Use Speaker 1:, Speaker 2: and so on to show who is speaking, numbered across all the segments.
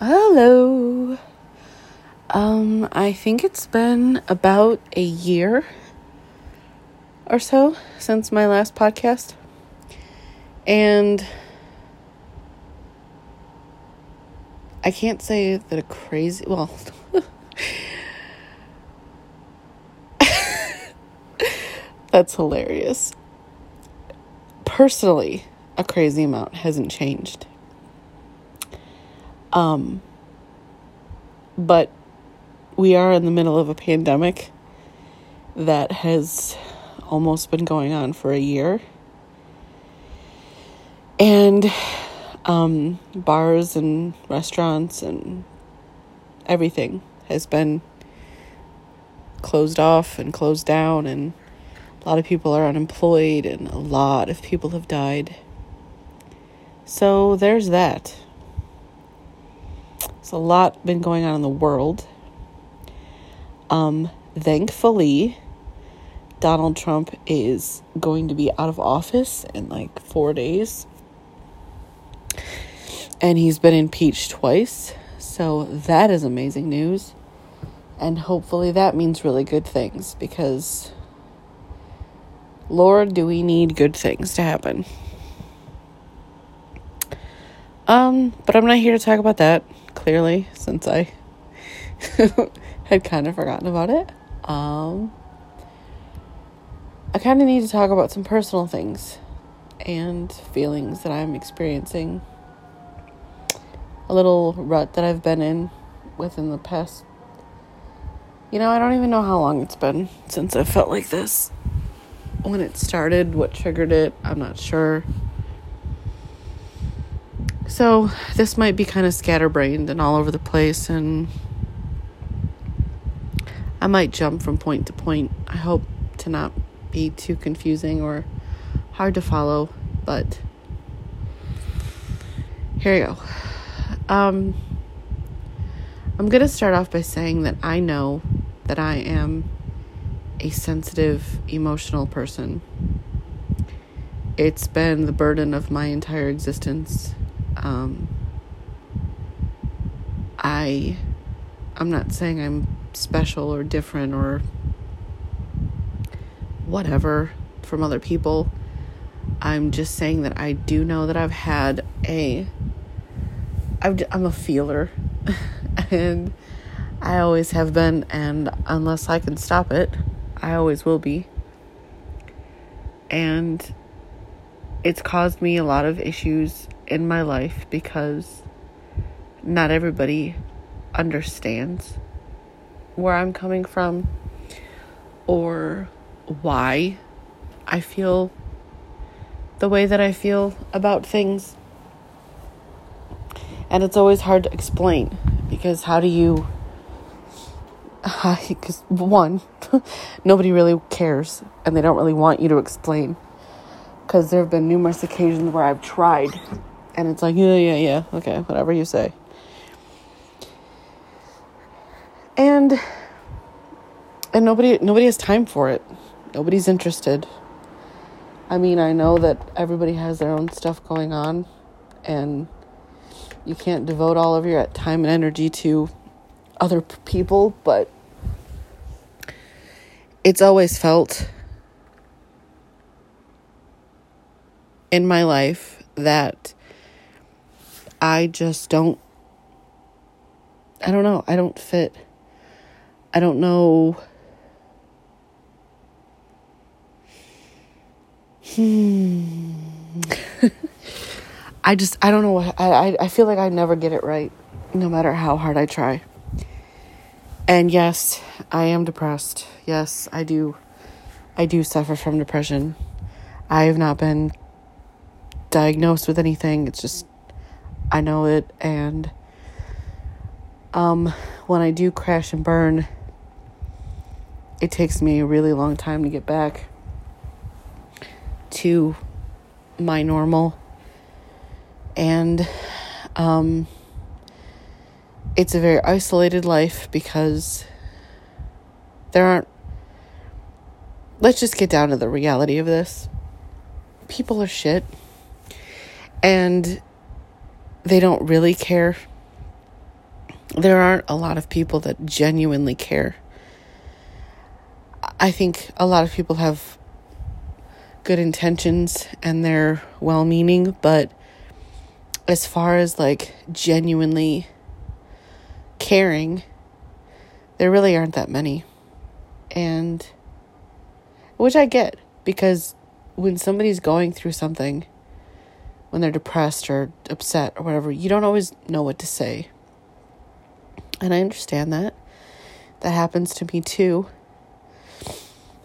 Speaker 1: Hello. Um, I think it's been about a year or so since my last podcast. And I can't say that a crazy, well, that's hilarious. Personally, a crazy amount hasn't changed. Um, but we are in the middle of a pandemic that has almost been going on for a year. And um, bars and restaurants and everything has been closed off and closed down, and a lot of people are unemployed, and a lot of people have died. So there's that. There's a lot been going on in the world. Um, thankfully, Donald Trump is going to be out of office in like four days. And he's been impeached twice. So that is amazing news. And hopefully that means really good things because, Lord, do we need good things to happen. Um, but I'm not here to talk about that clearly, since I had kind of forgotten about it. Um, I kind of need to talk about some personal things and feelings that I'm experiencing. A little rut that I've been in within the past. You know, I don't even know how long it's been since I felt like this. When it started, what triggered it, I'm not sure. So, this might be kind of scatterbrained and all over the place, and I might jump from point to point. I hope to not be too confusing or hard to follow, but here you go. Um, I'm going to start off by saying that I know that I am a sensitive, emotional person. It's been the burden of my entire existence um, I I'm not saying I'm special or different or whatever from other people. I'm just saying that I do know that I've had a I'm a feeler and I always have been and unless I can stop it, I always will be. And it's caused me a lot of issues in my life because not everybody understands where I'm coming from or why I feel the way that I feel about things. And it's always hard to explain because how do you. Because, one, nobody really cares and they don't really want you to explain. Because there have been numerous occasions where I've tried and it's like, yeah, yeah, yeah, okay, whatever you say. And and nobody nobody has time for it. Nobody's interested. I mean, I know that everybody has their own stuff going on and you can't devote all of your time and energy to other people, but it's always felt in my life that I just don't I don't know. I don't fit. I don't know. Hmm. I just I don't know what I, I feel like I never get it right no matter how hard I try. And yes, I am depressed. Yes, I do I do suffer from depression. I have not been diagnosed with anything. It's just I know it and um when I do crash and burn it takes me a really long time to get back to my normal. And um it's a very isolated life because there aren't let's just get down to the reality of this. People are shit. And they don't really care there aren't a lot of people that genuinely care. I think a lot of people have good intentions and they're well meaning, but as far as like genuinely caring, there really aren't that many. And which I get because when somebody's going through something, when they're depressed or upset or whatever, you don't always know what to say. And I understand that. That happens to me too.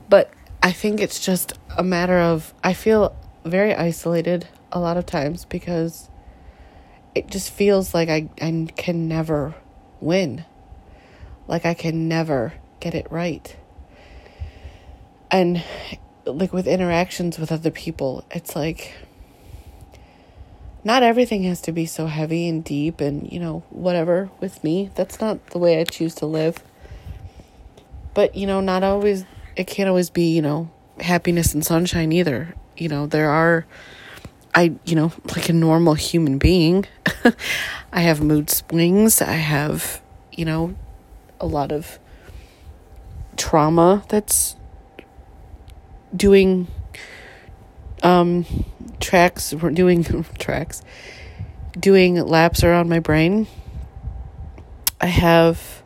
Speaker 1: But I think it's just a matter of, I feel very isolated a lot of times because it just feels like I, I can never win. Like I can never get it right. And like with interactions with other people, it's like not everything has to be so heavy and deep and, you know, whatever with me. That's not the way I choose to live. But, you know, not always, it can't always be, you know, happiness and sunshine either. You know, there are, I, you know, like a normal human being, I have mood swings. I have, you know, a lot of trauma that's doing um tracks we're doing tracks doing laps around my brain i have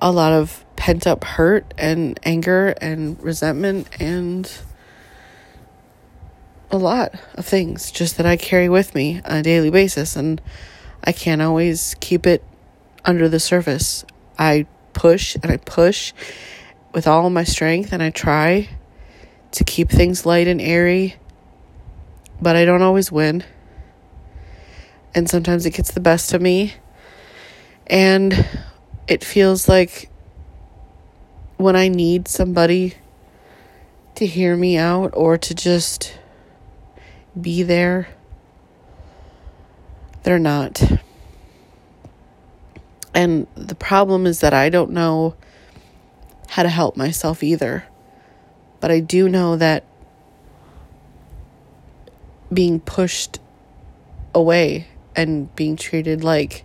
Speaker 1: a lot of pent up hurt and anger and resentment and a lot of things just that i carry with me on a daily basis and i can't always keep it under the surface. I push and i push with all my strength and i try to keep things light and airy, but I don't always win. And sometimes it gets the best of me. And it feels like when I need somebody to hear me out or to just be there, they're not. And the problem is that I don't know how to help myself either. But I do know that being pushed away and being treated like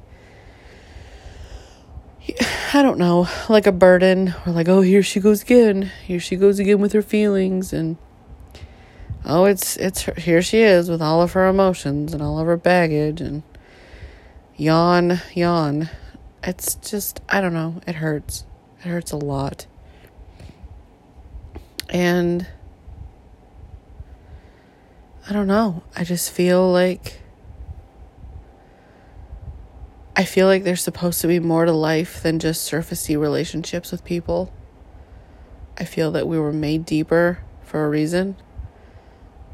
Speaker 1: I don't know, like a burden or like, oh, here she goes again. Here she goes again with her feelings and oh, it's it's her, here she is with all of her emotions and all of her baggage and yawn, yawn. It's just I don't know, it hurts. It hurts a lot. And I don't know. I just feel like I feel like there's supposed to be more to life than just surfacey relationships with people. I feel that we were made deeper for a reason.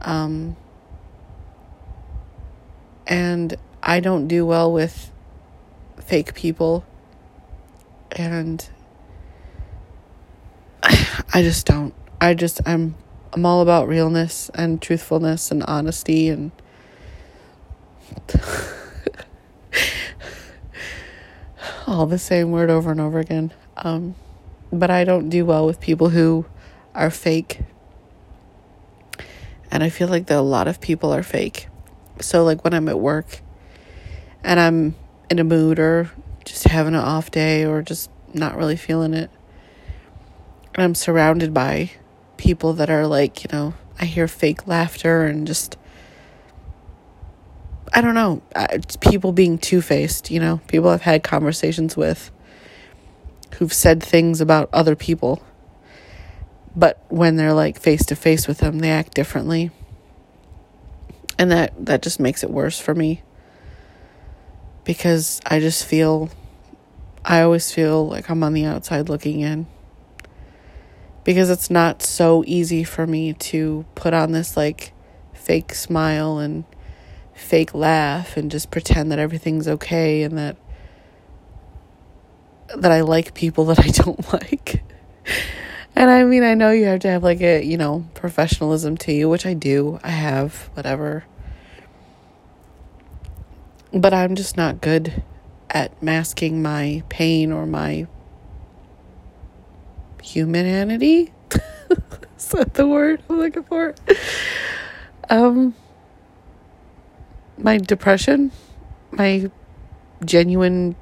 Speaker 1: Um, and I don't do well with fake people. And I just don't. I just I'm I'm all about realness and truthfulness and honesty and all the same word over and over again. Um, but I don't do well with people who are fake. And I feel like that a lot of people are fake. So like when I'm at work and I'm in a mood or just having an off day or just not really feeling it. I'm surrounded by people that are like, you know, I hear fake laughter and just, I don't know, people being two faced, you know, people I've had conversations with who've said things about other people, but when they're like face to face with them, they act differently. And that, that just makes it worse for me because I just feel, I always feel like I'm on the outside looking in because it's not so easy for me to put on this like fake smile and fake laugh and just pretend that everything's okay and that that I like people that I don't like. and I mean, I know you have to have like a, you know, professionalism to you, which I do. I have, whatever. But I'm just not good at masking my pain or my humanity. Is that the word I'm looking for? Um, my depression, my genuine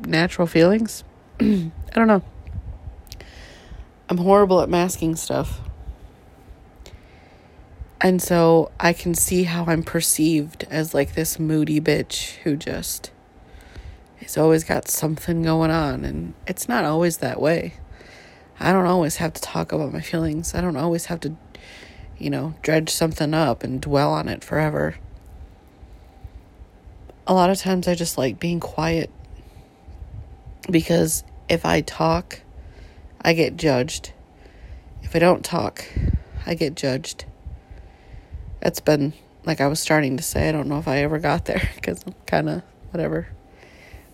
Speaker 1: natural feelings. I don't know. I'm horrible at masking stuff. And so I can see how I'm perceived as like this moody bitch who just has always got something going on. And it's not always that way. I don't always have to talk about my feelings. I don't always have to, you know, dredge something up and dwell on it forever. A lot of times I just like being quiet because if I talk, I get judged. If I don't talk, I get judged. That's been, like I was starting to say, I don't know if I ever got there because I'm kind of, whatever,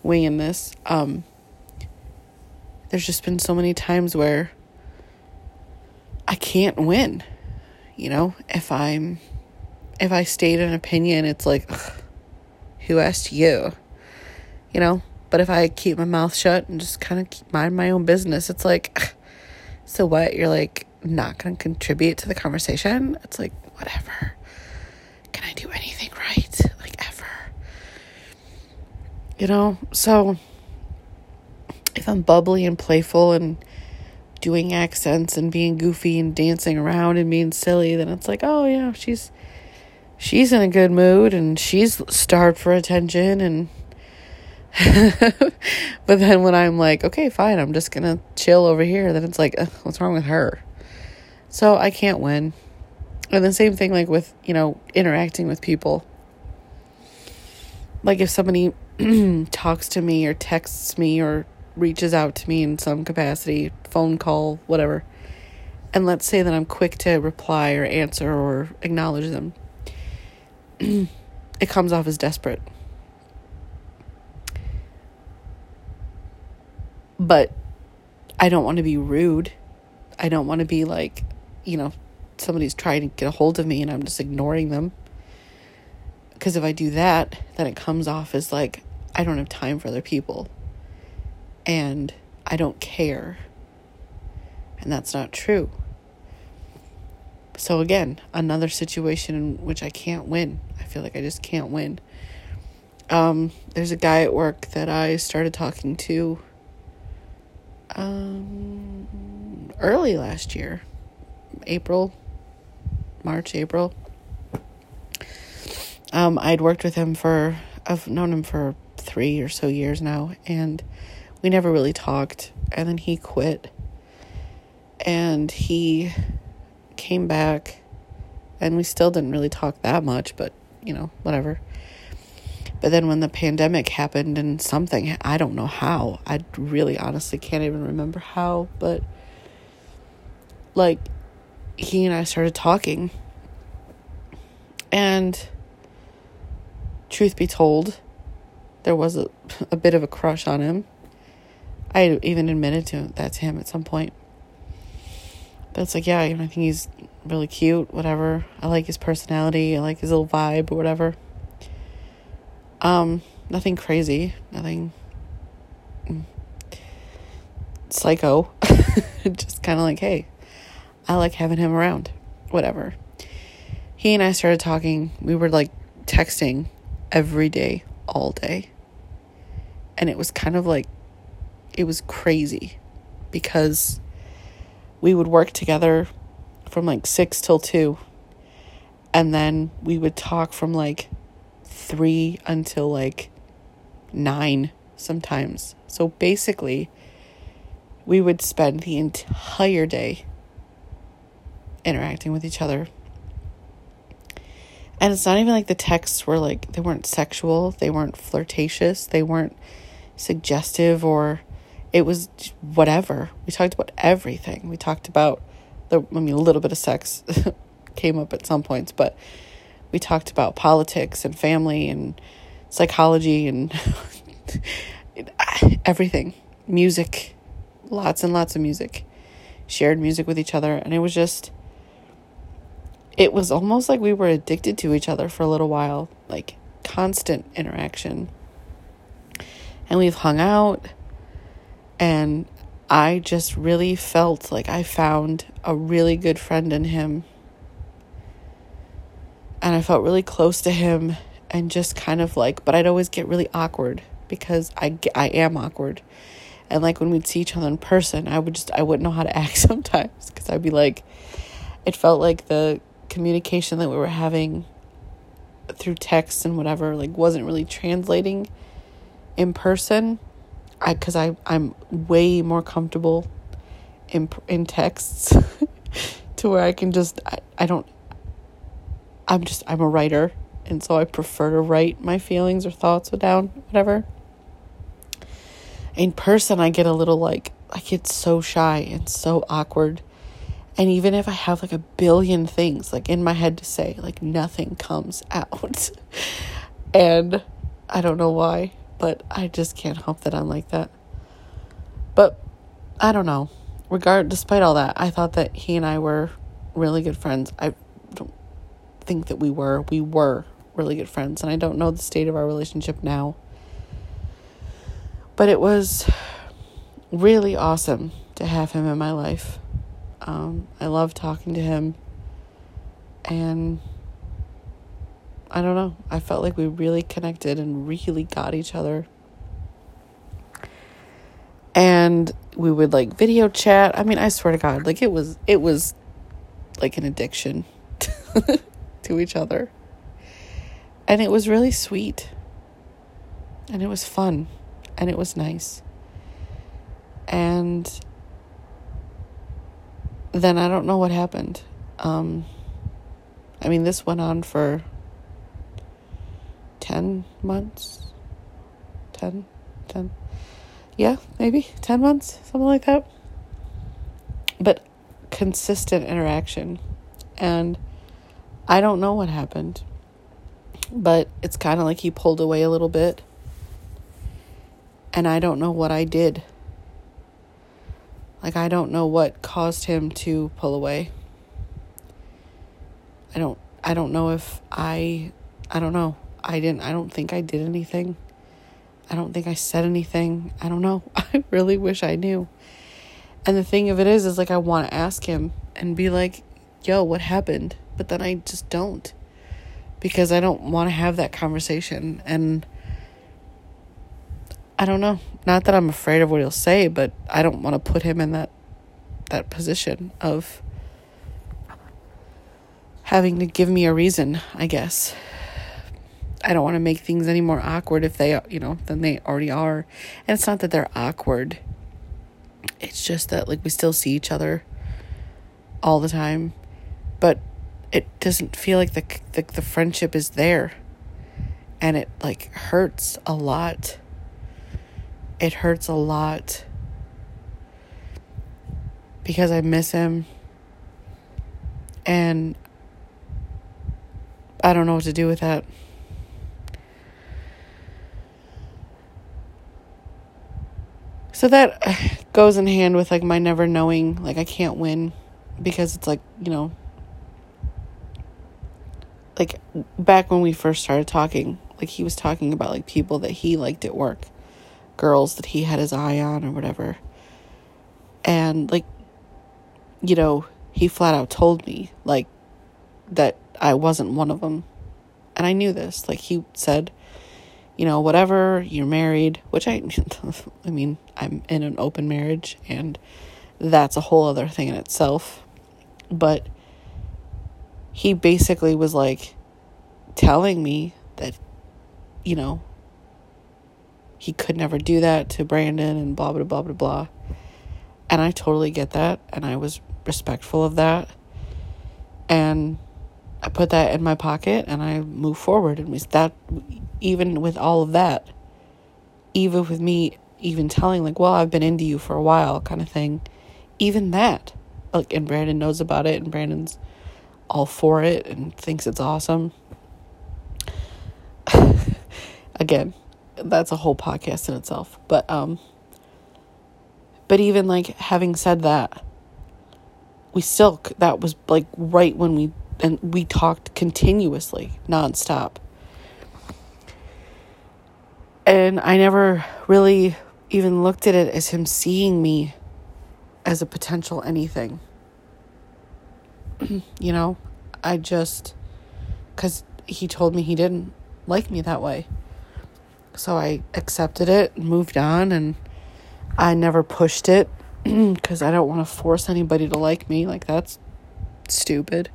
Speaker 1: winging this. Um, there's just been so many times where I can't win. You know, if I'm, if I state an opinion, it's like, ugh, who asked you? You know, but if I keep my mouth shut and just kind of mind my own business, it's like, so what? You're like not going to contribute to the conversation? It's like, whatever. Can I do anything right? Like, ever. You know? So, if I'm bubbly and playful and doing accents and being goofy and dancing around and being silly, then it's like, oh, yeah, she's. She's in a good mood and she's starved for attention and but then when I'm like, okay, fine, I'm just gonna chill over here, then it's like, what's wrong with her? So I can't win. And the same thing, like with, you know, interacting with people. Like if somebody talks to me or texts me or reaches out to me in some capacity, phone call, whatever, and let's say that I'm quick to reply or answer or acknowledge them, it comes off as desperate. But I don't want to be rude. I don't want to be like, you know, somebody's trying to get a hold of me and I'm just ignoring them. Because if I do that, then it comes off as like, I don't have time for other people. And I don't care. And that's not true. So, again, another situation in which I can't win. I feel like I just can't win. Um, there's a guy at work that I started talking to um, early last year, April, March, April. Um, I'd worked with him for, I've known him for three or so years now, and we never really talked. And then he quit, and he came back, and we still didn't really talk that much, but you know, whatever. But then when the pandemic happened and something, I don't know how, I really honestly can't even remember how, but like he and I started talking. And truth be told, there was a, a bit of a crush on him. I even admitted to that to him at some point. But it's like, yeah, I think he's really cute, whatever. I like his personality, I like his little vibe, or whatever. Um, nothing crazy, nothing mm, psycho. Just kind of like, hey, I like having him around. Whatever. He and I started talking. We were like texting every day, all day. And it was kind of like, it was crazy because we would work together from like six till two. And then we would talk from like three until like nine sometimes. So basically, we would spend the entire day interacting with each other. And it's not even like the texts were like, they weren't sexual, they weren't flirtatious, they weren't suggestive, or it was whatever. We talked about everything. We talked about the, I mean, a little bit of sex came up at some points, but we talked about politics and family and psychology and everything. Music. Lots and lots of music. Shared music with each other. And it was just it was almost like we were addicted to each other for a little while. Like constant interaction. And we've hung out and I just really felt like I found a really good friend in him and I felt really close to him and just kind of like, but I'd always get really awkward because I, I am awkward. And like when we'd see each other in person, I would just, I wouldn't know how to act sometimes because I'd be like, it felt like the communication that we were having through text and whatever like wasn't really translating in person i because i i'm way more comfortable in in texts to where i can just I, I don't i'm just i'm a writer and so i prefer to write my feelings or thoughts down whatever in person i get a little like i get so shy and so awkward and even if I have like a billion things like in my head to say, like nothing comes out. and I don't know why, but I just can't help that I'm like that. But I don't know. Regard despite all that, I thought that he and I were really good friends. I don't think that we were. We were really good friends, and I don't know the state of our relationship now. But it was really awesome to have him in my life. Um, I love talking to him. And I don't know. I felt like we really connected and really got each other. And we would like video chat. I mean, I swear to God, like it was it was like an addiction to each other. And it was really sweet. And it was fun. And it was nice. And then I don't know what happened. Um, I mean, this went on for 10 months. 10, 10. Yeah, maybe 10 months, something like that. But consistent interaction. And I don't know what happened. But it's kind of like he pulled away a little bit. And I don't know what I did. Like, I don't know what caused him to pull away. I don't, I don't know if I, I don't know. I didn't, I don't think I did anything. I don't think I said anything. I don't know. I really wish I knew. And the thing of it is, is like I want to ask him and be like, yo, what happened? But then I just don't because I don't want to have that conversation. And I don't know. Not that I'm afraid of what he'll say, but I don't want to put him in that that position of having to give me a reason, I guess. I don't want to make things any more awkward if they, you know, than they already are. And it's not that they're awkward. It's just that like we still see each other all the time, but it doesn't feel like the the, the friendship is there. And it like hurts a lot it hurts a lot because I miss him and I don't know what to do with that. So that goes in hand with like my never knowing, like I can't win because it's like, you know, like back when we first started talking, like he was talking about like people that he liked at work girls that he had his eye on or whatever. And like you know, he flat out told me like that I wasn't one of them. And I knew this. Like he said, you know, whatever, you're married, which I I mean, I'm in an open marriage and that's a whole other thing in itself. But he basically was like telling me that you know, he could never do that to Brandon and blah, blah, blah, blah, blah. And I totally get that. And I was respectful of that. And I put that in my pocket and I moved forward. And was that, even with all of that, even with me even telling, like, well, I've been into you for a while, kind of thing, even that, like, and Brandon knows about it and Brandon's all for it and thinks it's awesome. Again, that's a whole podcast in itself. But um but even like having said that, we still that was like right when we and we talked continuously, nonstop. And I never really even looked at it as him seeing me as a potential anything. you know, I just cuz he told me he didn't like me that way So I accepted it, and moved on, and I never pushed it because I don't want to force anybody to like me. Like, that's stupid.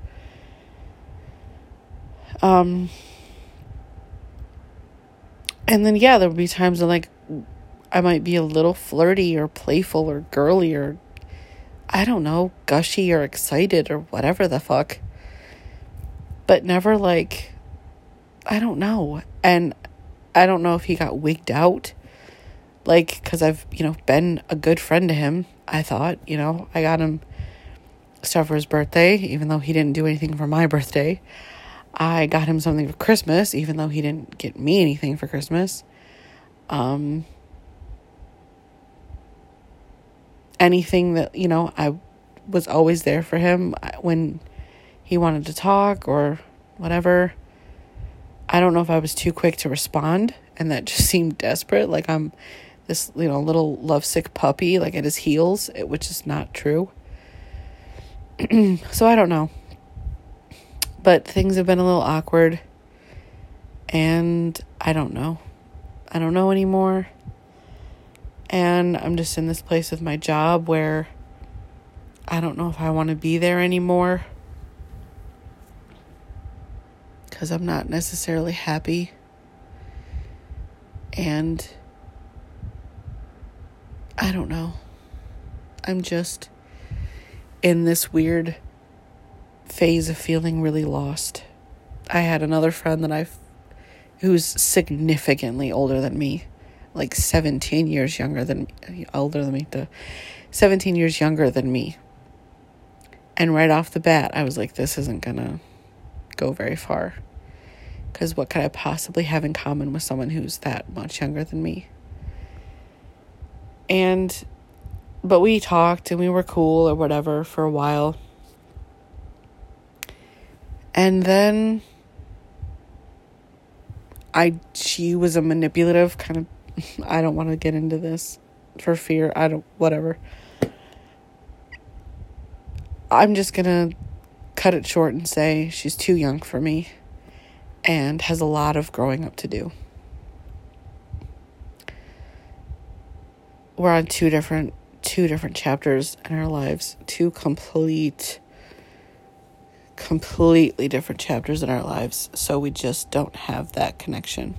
Speaker 1: Um, and then, yeah, there would be times when, like, I might be a little flirty or playful or girly or, I don't know, gushy or excited or whatever the fuck. But never, like, I don't know. And I don't know if he got wigged out. Like, because I've, you know, been a good friend to him, I thought, you know, I got him stuff for his birthday, even though he didn't do anything for my birthday. I got him something for Christmas, even though he didn't get me anything for Christmas. Um, anything that, you know, I was always there for him when he wanted to talk or whatever. I don't know if I was too quick to respond and that just seemed desperate. Like I'm this, you know, little lovesick puppy, like at his heels, which is not true. so I don't know. But things have been a little awkward. And I don't know. I don't know anymore. And I'm just in this place with my job where I don't know if I want to be there anymore. Because I'm not necessarily happy. And I don't know. I'm just in this weird phase of feeling really lost. I had another friend that I've who's significantly older than me, like 17 years younger than older than me, the 17 years younger than me. And right off the bat, I was like this isn't going to go very far. Cuz what could I possibly have in common with someone who's that much younger than me? And but we talked and we were cool or whatever for a while. And then I she was a manipulative kind of I don't want to get into this for fear. I don't whatever. I'm just going to cut it short and say she's too young for me and has a lot of growing up to do. We're on two different two different chapters in our lives, two complete completely different chapters in our lives, so we just don't have that connection.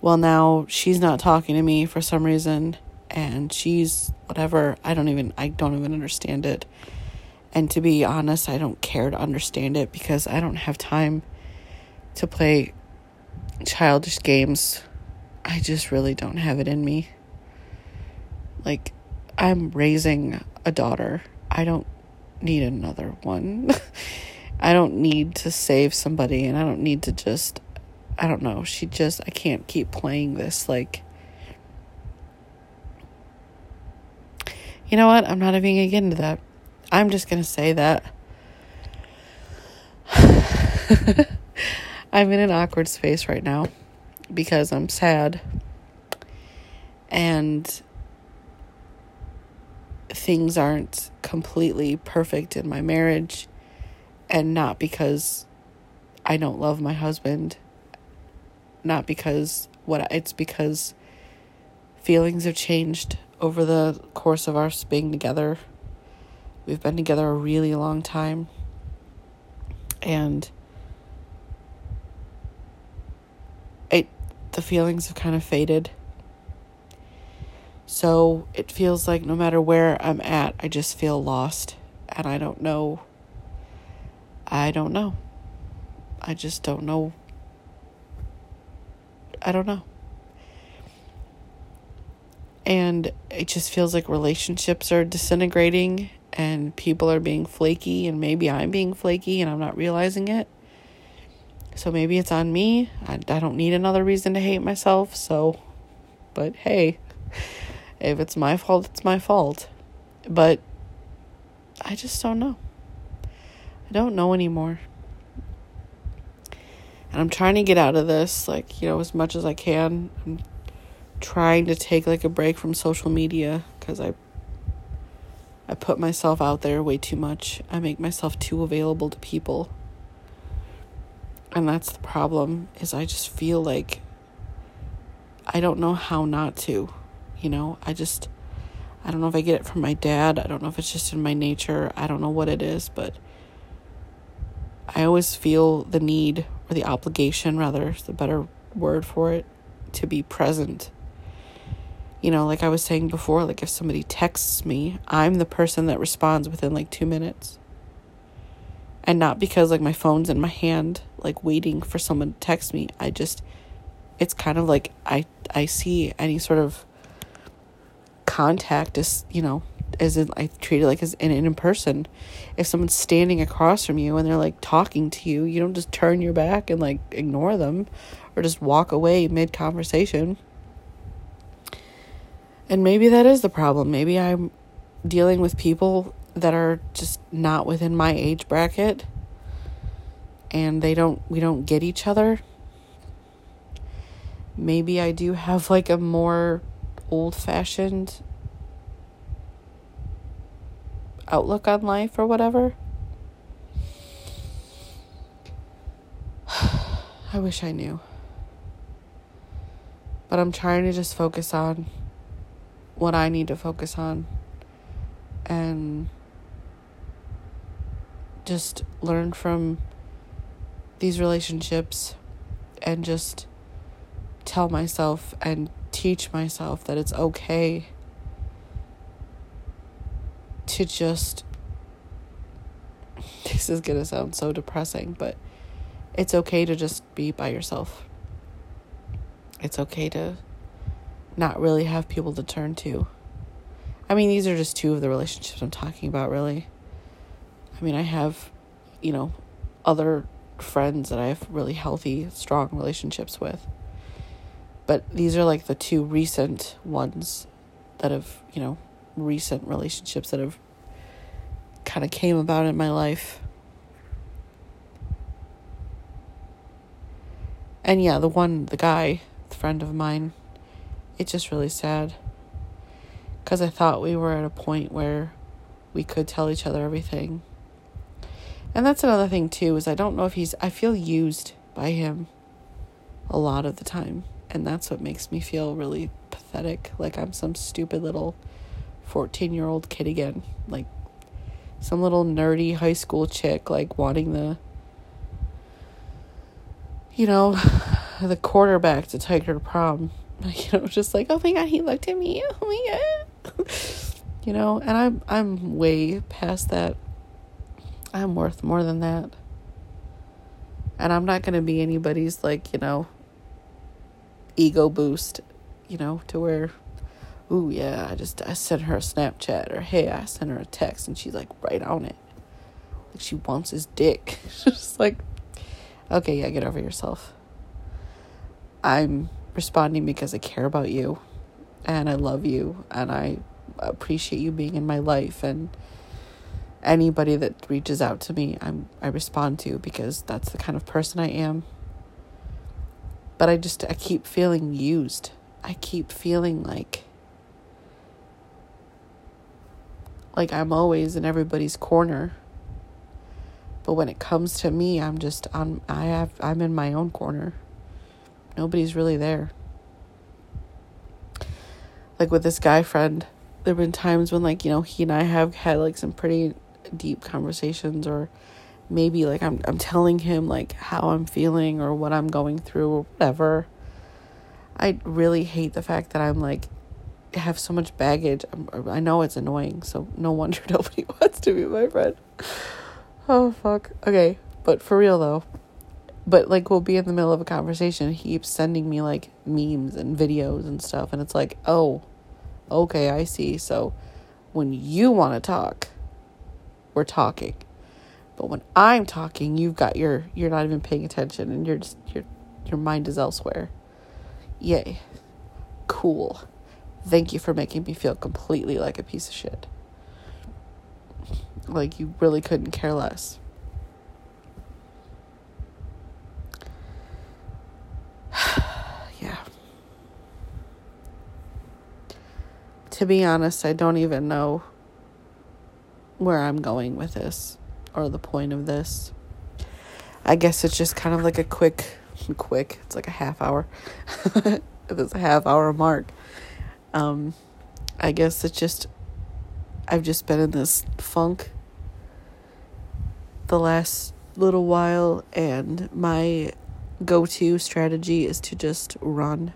Speaker 1: Well, now she's not talking to me for some reason, and she's whatever. I don't even I don't even understand it. And to be honest, I don't care to understand it because I don't have time to play childish games. I just really don't have it in me. Like I'm raising a daughter. I don't need another one. I don't need to save somebody and I don't need to just I don't know. She just I can't keep playing this like You know what? I'm not even going to get into that. I'm just going to say that I'm in an awkward space right now because I'm sad. And things aren't completely perfect in my marriage and not because I don't love my husband not because what it's because feelings have changed over the course of our being together we've been together a really long time and it the feelings have kind of faded so it feels like no matter where I'm at, I just feel lost. And I don't know. I don't know. I just don't know. I don't know. And it just feels like relationships are disintegrating and people are being flaky, and maybe I'm being flaky and I'm not realizing it. So maybe it's on me. I, I don't need another reason to hate myself. So, but hey. If it's my fault, it's my fault. But I just don't know. I don't know anymore. And I'm trying to get out of this, like, you know, as much as I can. I'm trying to take like a break from social media because I I put myself out there way too much. I make myself too available to people. And that's the problem is I just feel like I don't know how not to. You know, I just I don't know if I get it from my dad. I don't know if it's just in my nature. I don't know what it is, but I always feel the need or the obligation, rather, is the better word for it, to be present. You know, like I was saying before, like if somebody texts me, I'm the person that responds within like two minutes. And not because like my phone's in my hand, like waiting for someone to text me. I just, it's kind of like I, I see any sort of contact as, you know, as in I treat it like as in in person. If someone's standing across from you and they're like talking to you, you don't just turn your back and like ignore them or just walk away mid conversation. And maybe that is the problem. Maybe I'm dealing with people that are just not within my age bracket and they don't we don't get each other. Maybe I do have like a more old-fashioned outlook on life or whatever. I wish I knew. But I'm trying to just focus on what I need to focus on and just learn from these relationships and just tell myself and teach myself that it's okay to just this is going to sound so depressing, but it's okay to just be by yourself. It's okay to not really have people to turn to. I mean, these are just two of the relationships I'm talking about, really. I mean, I have, you know, other friends that I have really healthy, strong relationships with. But these are like the two recent ones that have, you know, recent relationships that have kind of came about in my life. And yeah, the one, the guy, the friend of mine, it's just really sad. Because I thought we were at a point where we could tell each other everything. And that's another thing, too, is I don't know if he's, I feel used by him a lot of the time. And that's what makes me feel really pathetic. Like I'm some stupid little 14 year old kid again. Like some little nerdy high school chick, like wanting the, you know, the quarterback to take her to prom. You know, just like, oh my god, he looked at me. Oh my god. you know, and I'm I'm way past that. I'm worth more than that. And I'm not gonna be anybody's like, you know, ego boost, you know, to where ooh yeah, I just I sent her a Snapchat or hey, I sent her a text and she's like right on it. Like she wants his dick. just like okay, yeah, get over yourself. I'm responding because I care about you and I love you and I appreciate you being in my life and anybody that reaches out to me I'm I respond to because that's the kind of person I am. But I just I keep feeling used. I keep feeling like like I'm always in everybody's corner. But when it comes to me, I'm just I'm I have I'm in my own corner. Nobody's really there. Like with this guy friend, there've been times when like, you know, he and I have had like some pretty deep conversations or maybe like I'm I'm telling him like how I'm feeling or what I'm going through or whatever. I really hate the fact that I'm like have so much baggage. I know it's annoying, so no wonder nobody wants to be my friend. Oh, fuck. Okay, but for real though. But like, we'll be in the middle of a conversation. He keeps sending me like memes and videos and stuff, and it's like, oh, okay, I see. So when you want to talk, we're talking. But when I'm talking, you've got your you're not even paying attention and you're just your your mind is elsewhere. Yay. Cool. Thank you for making me feel completely like a piece of shit. Like, you really couldn't care less. yeah. To be honest, I don't even know where I'm going with this or the point of this. I guess it's just kind of like a quick, quick, it's like a half hour this half hour mark. Um, I guess it's just, I've just been in this funk the last little while, and my go to strategy is to just run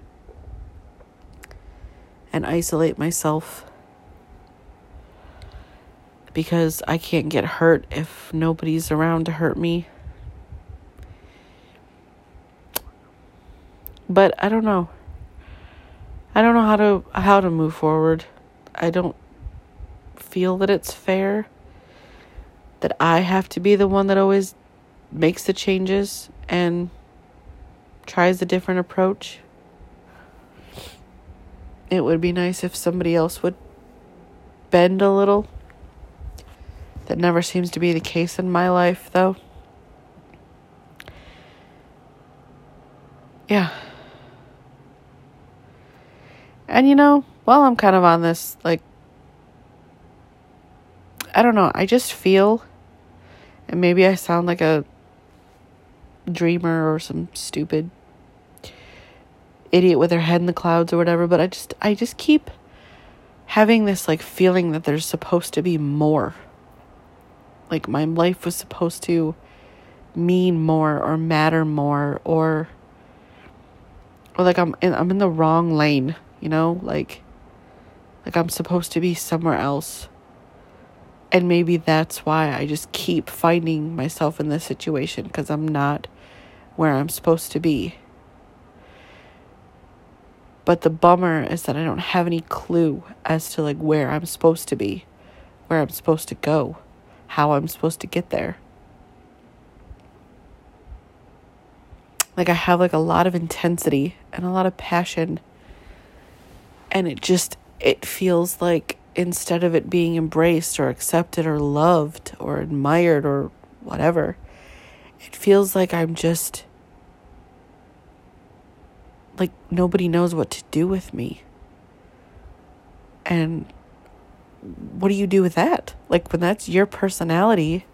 Speaker 1: and isolate myself because I can't get hurt if nobody's around to hurt me. But I don't know. I don't know how to how to move forward. I don't feel that it's fair that I have to be the one that always makes the changes and tries a different approach. It would be nice if somebody else would bend a little. That never seems to be the case in my life, though. Yeah. And you know, while I'm kind of on this, like, I don't know, I just feel, and maybe I sound like a dreamer or some stupid idiot with their head in the clouds or whatever, but I just, I just keep having this, like, feeling that there's supposed to be more. Like, my life was supposed to mean more or matter more or or like I'm in I'm in the wrong lane you know? Like like i'm supposed to be somewhere else. And maybe that's why i just keep finding myself in this situation because i'm not where i'm supposed to be. But the bummer is that i don't have any clue as to like where i'm supposed to be where i'm supposed to go how i'm supposed to get there. Like i have like a lot of intensity and a lot of passion and it just it feels like instead of it being embraced or accepted or loved or admired or whatever it feels like i'm just like nobody knows what to do with me. And what do you do with that? Like when that's your personality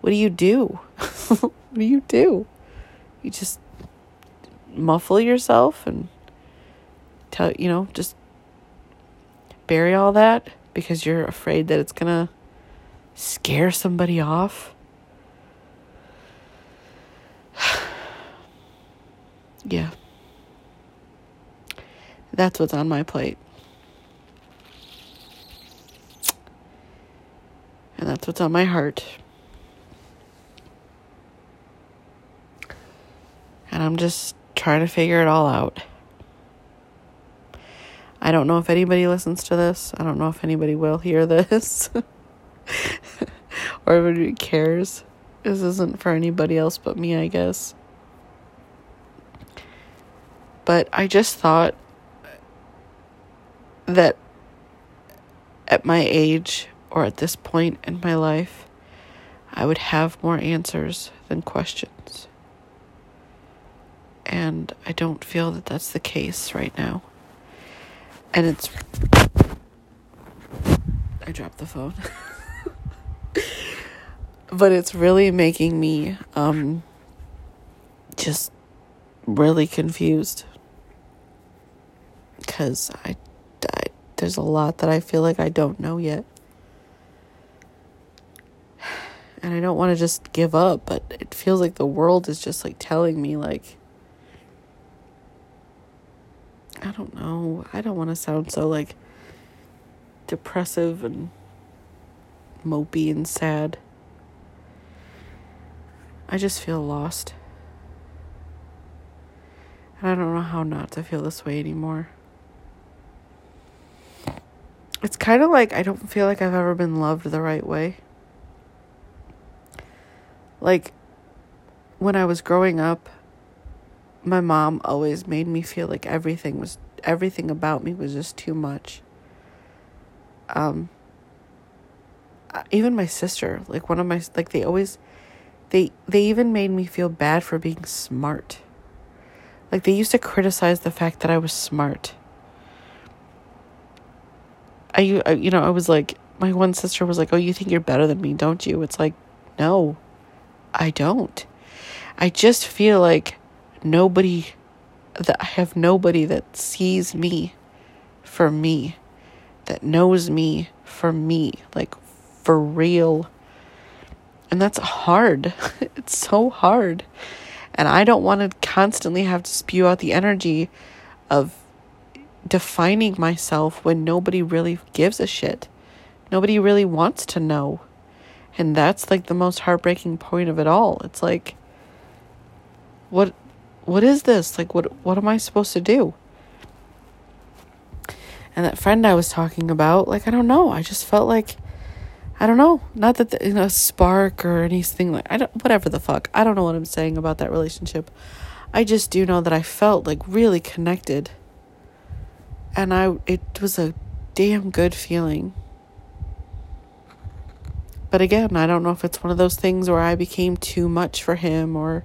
Speaker 1: what do you do? What do you do? You just muffle yourself and tell you know just bury all that because you're afraid that it's gonna scare somebody off? Yeah. That's what's on my plate. And that's what's on my heart. And i'm just trying to figure it all out I don't know if anybody listens to this. I don't know if anybody will hear this or if anybody cares. This isn't for anybody else but me, I guess. But I just thought that at my age or at this point in my life, I would have more answers than questions. And I don't feel that that's the case right now and it's I dropped the phone. but it's really making me um just really confused cuz I, I there's a lot that I feel like I don't know yet. And I don't want to just give up, but it feels like the world is just like telling me like I don't know. I don't want to sound so like depressive and mopey and sad. I just feel lost. And I don't know how not to feel this way anymore. It's kind of like I don't feel like I've ever been loved the right way. Like, when I was growing up, my mom always made me feel like everything was everything about me was just too much. Um even my sister, like one of my like they always they they even made me feel bad for being smart. Like they used to criticize the fact that I was smart. I you know, I was like my one sister was like, "Oh, you think you're better than me, don't you?" It's like, "No. I don't." I just feel like nobody that I have nobody that sees me for me, that knows me for me, like for real. And that's hard. it's so hard. And I don't want to constantly have to spew out the energy of defining myself when nobody really gives a shit. Nobody really wants to know. And that's like the most heartbreaking point of it all. It's like what what is this? Like what what am I supposed to do? And that friend I was talking about, like I don't know. I just felt like I don't know. Not that the, you know spark or anything like I don't whatever the fuck. I don't know what I'm saying about that relationship. I just do know that I felt like really connected. And I it was a damn good feeling. But again, I don't know if it's one of those things where I became too much for him or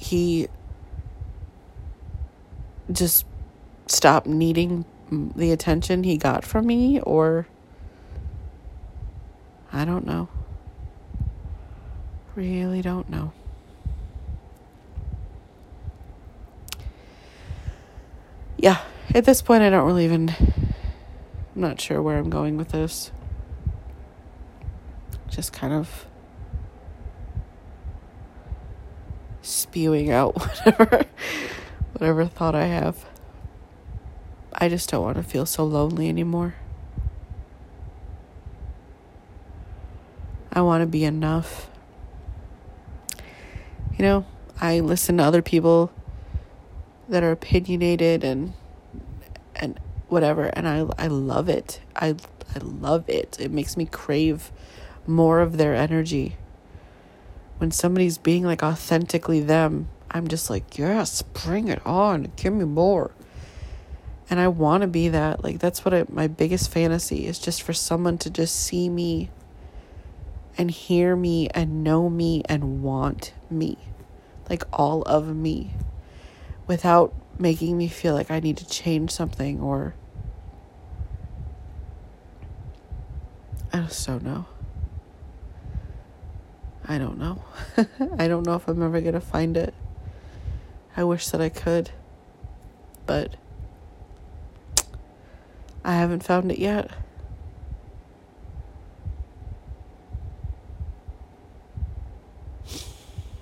Speaker 1: he just stopped needing the attention he got from me or I don't know. Really don't know. Yeah, at this point, I don't really even. I'm not sure where I'm going with this. Just kind of spewing out whatever whatever thought I have. I just don't want to feel so lonely anymore. I want to be enough. You know, I listen to other people that are opinionated and and whatever and I I love it. I I love it. It makes me crave more of their energy. When somebody's being like authentically them, I'm just like, yes, bring it on. Give me more. And I want to be that. Like that's what I, my biggest fantasy is just for someone to just see me and hear me and know me and want me. Like all of me. Without making me feel like I need to change something or. I just don't know. I don't know. I don't know if I'm ever going to find it. I wish that I could. But I haven't found it yet.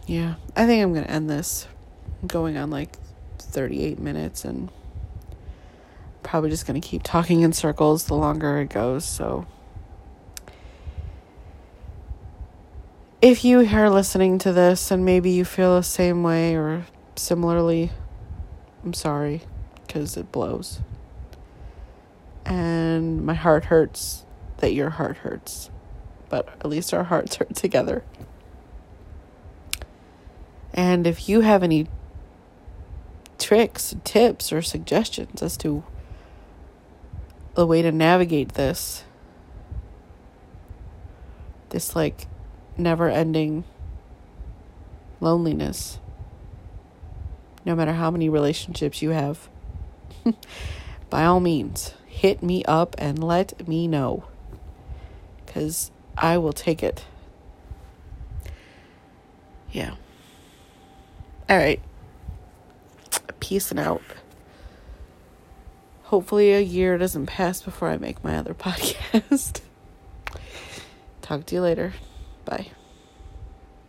Speaker 1: Yeah, I think I'm going to end this. I'm going on like 38 minutes and probably just going to keep talking in circles the longer it goes. So if you are listening to this and maybe you feel the same way or similarly, I'm sorry because it blows. And my heart hurts that your heart hurts. But at least our hearts hurt together. And if you have any tricks, tips, or suggestions as to the way to navigate this, this like never ending loneliness, no matter how many relationships you have, by all means, hit me up and let me know. Because I will take it. Yeah. All right. Peace and out. Hopefully, a year doesn't pass before I make my other podcast. Talk to you later. Bye.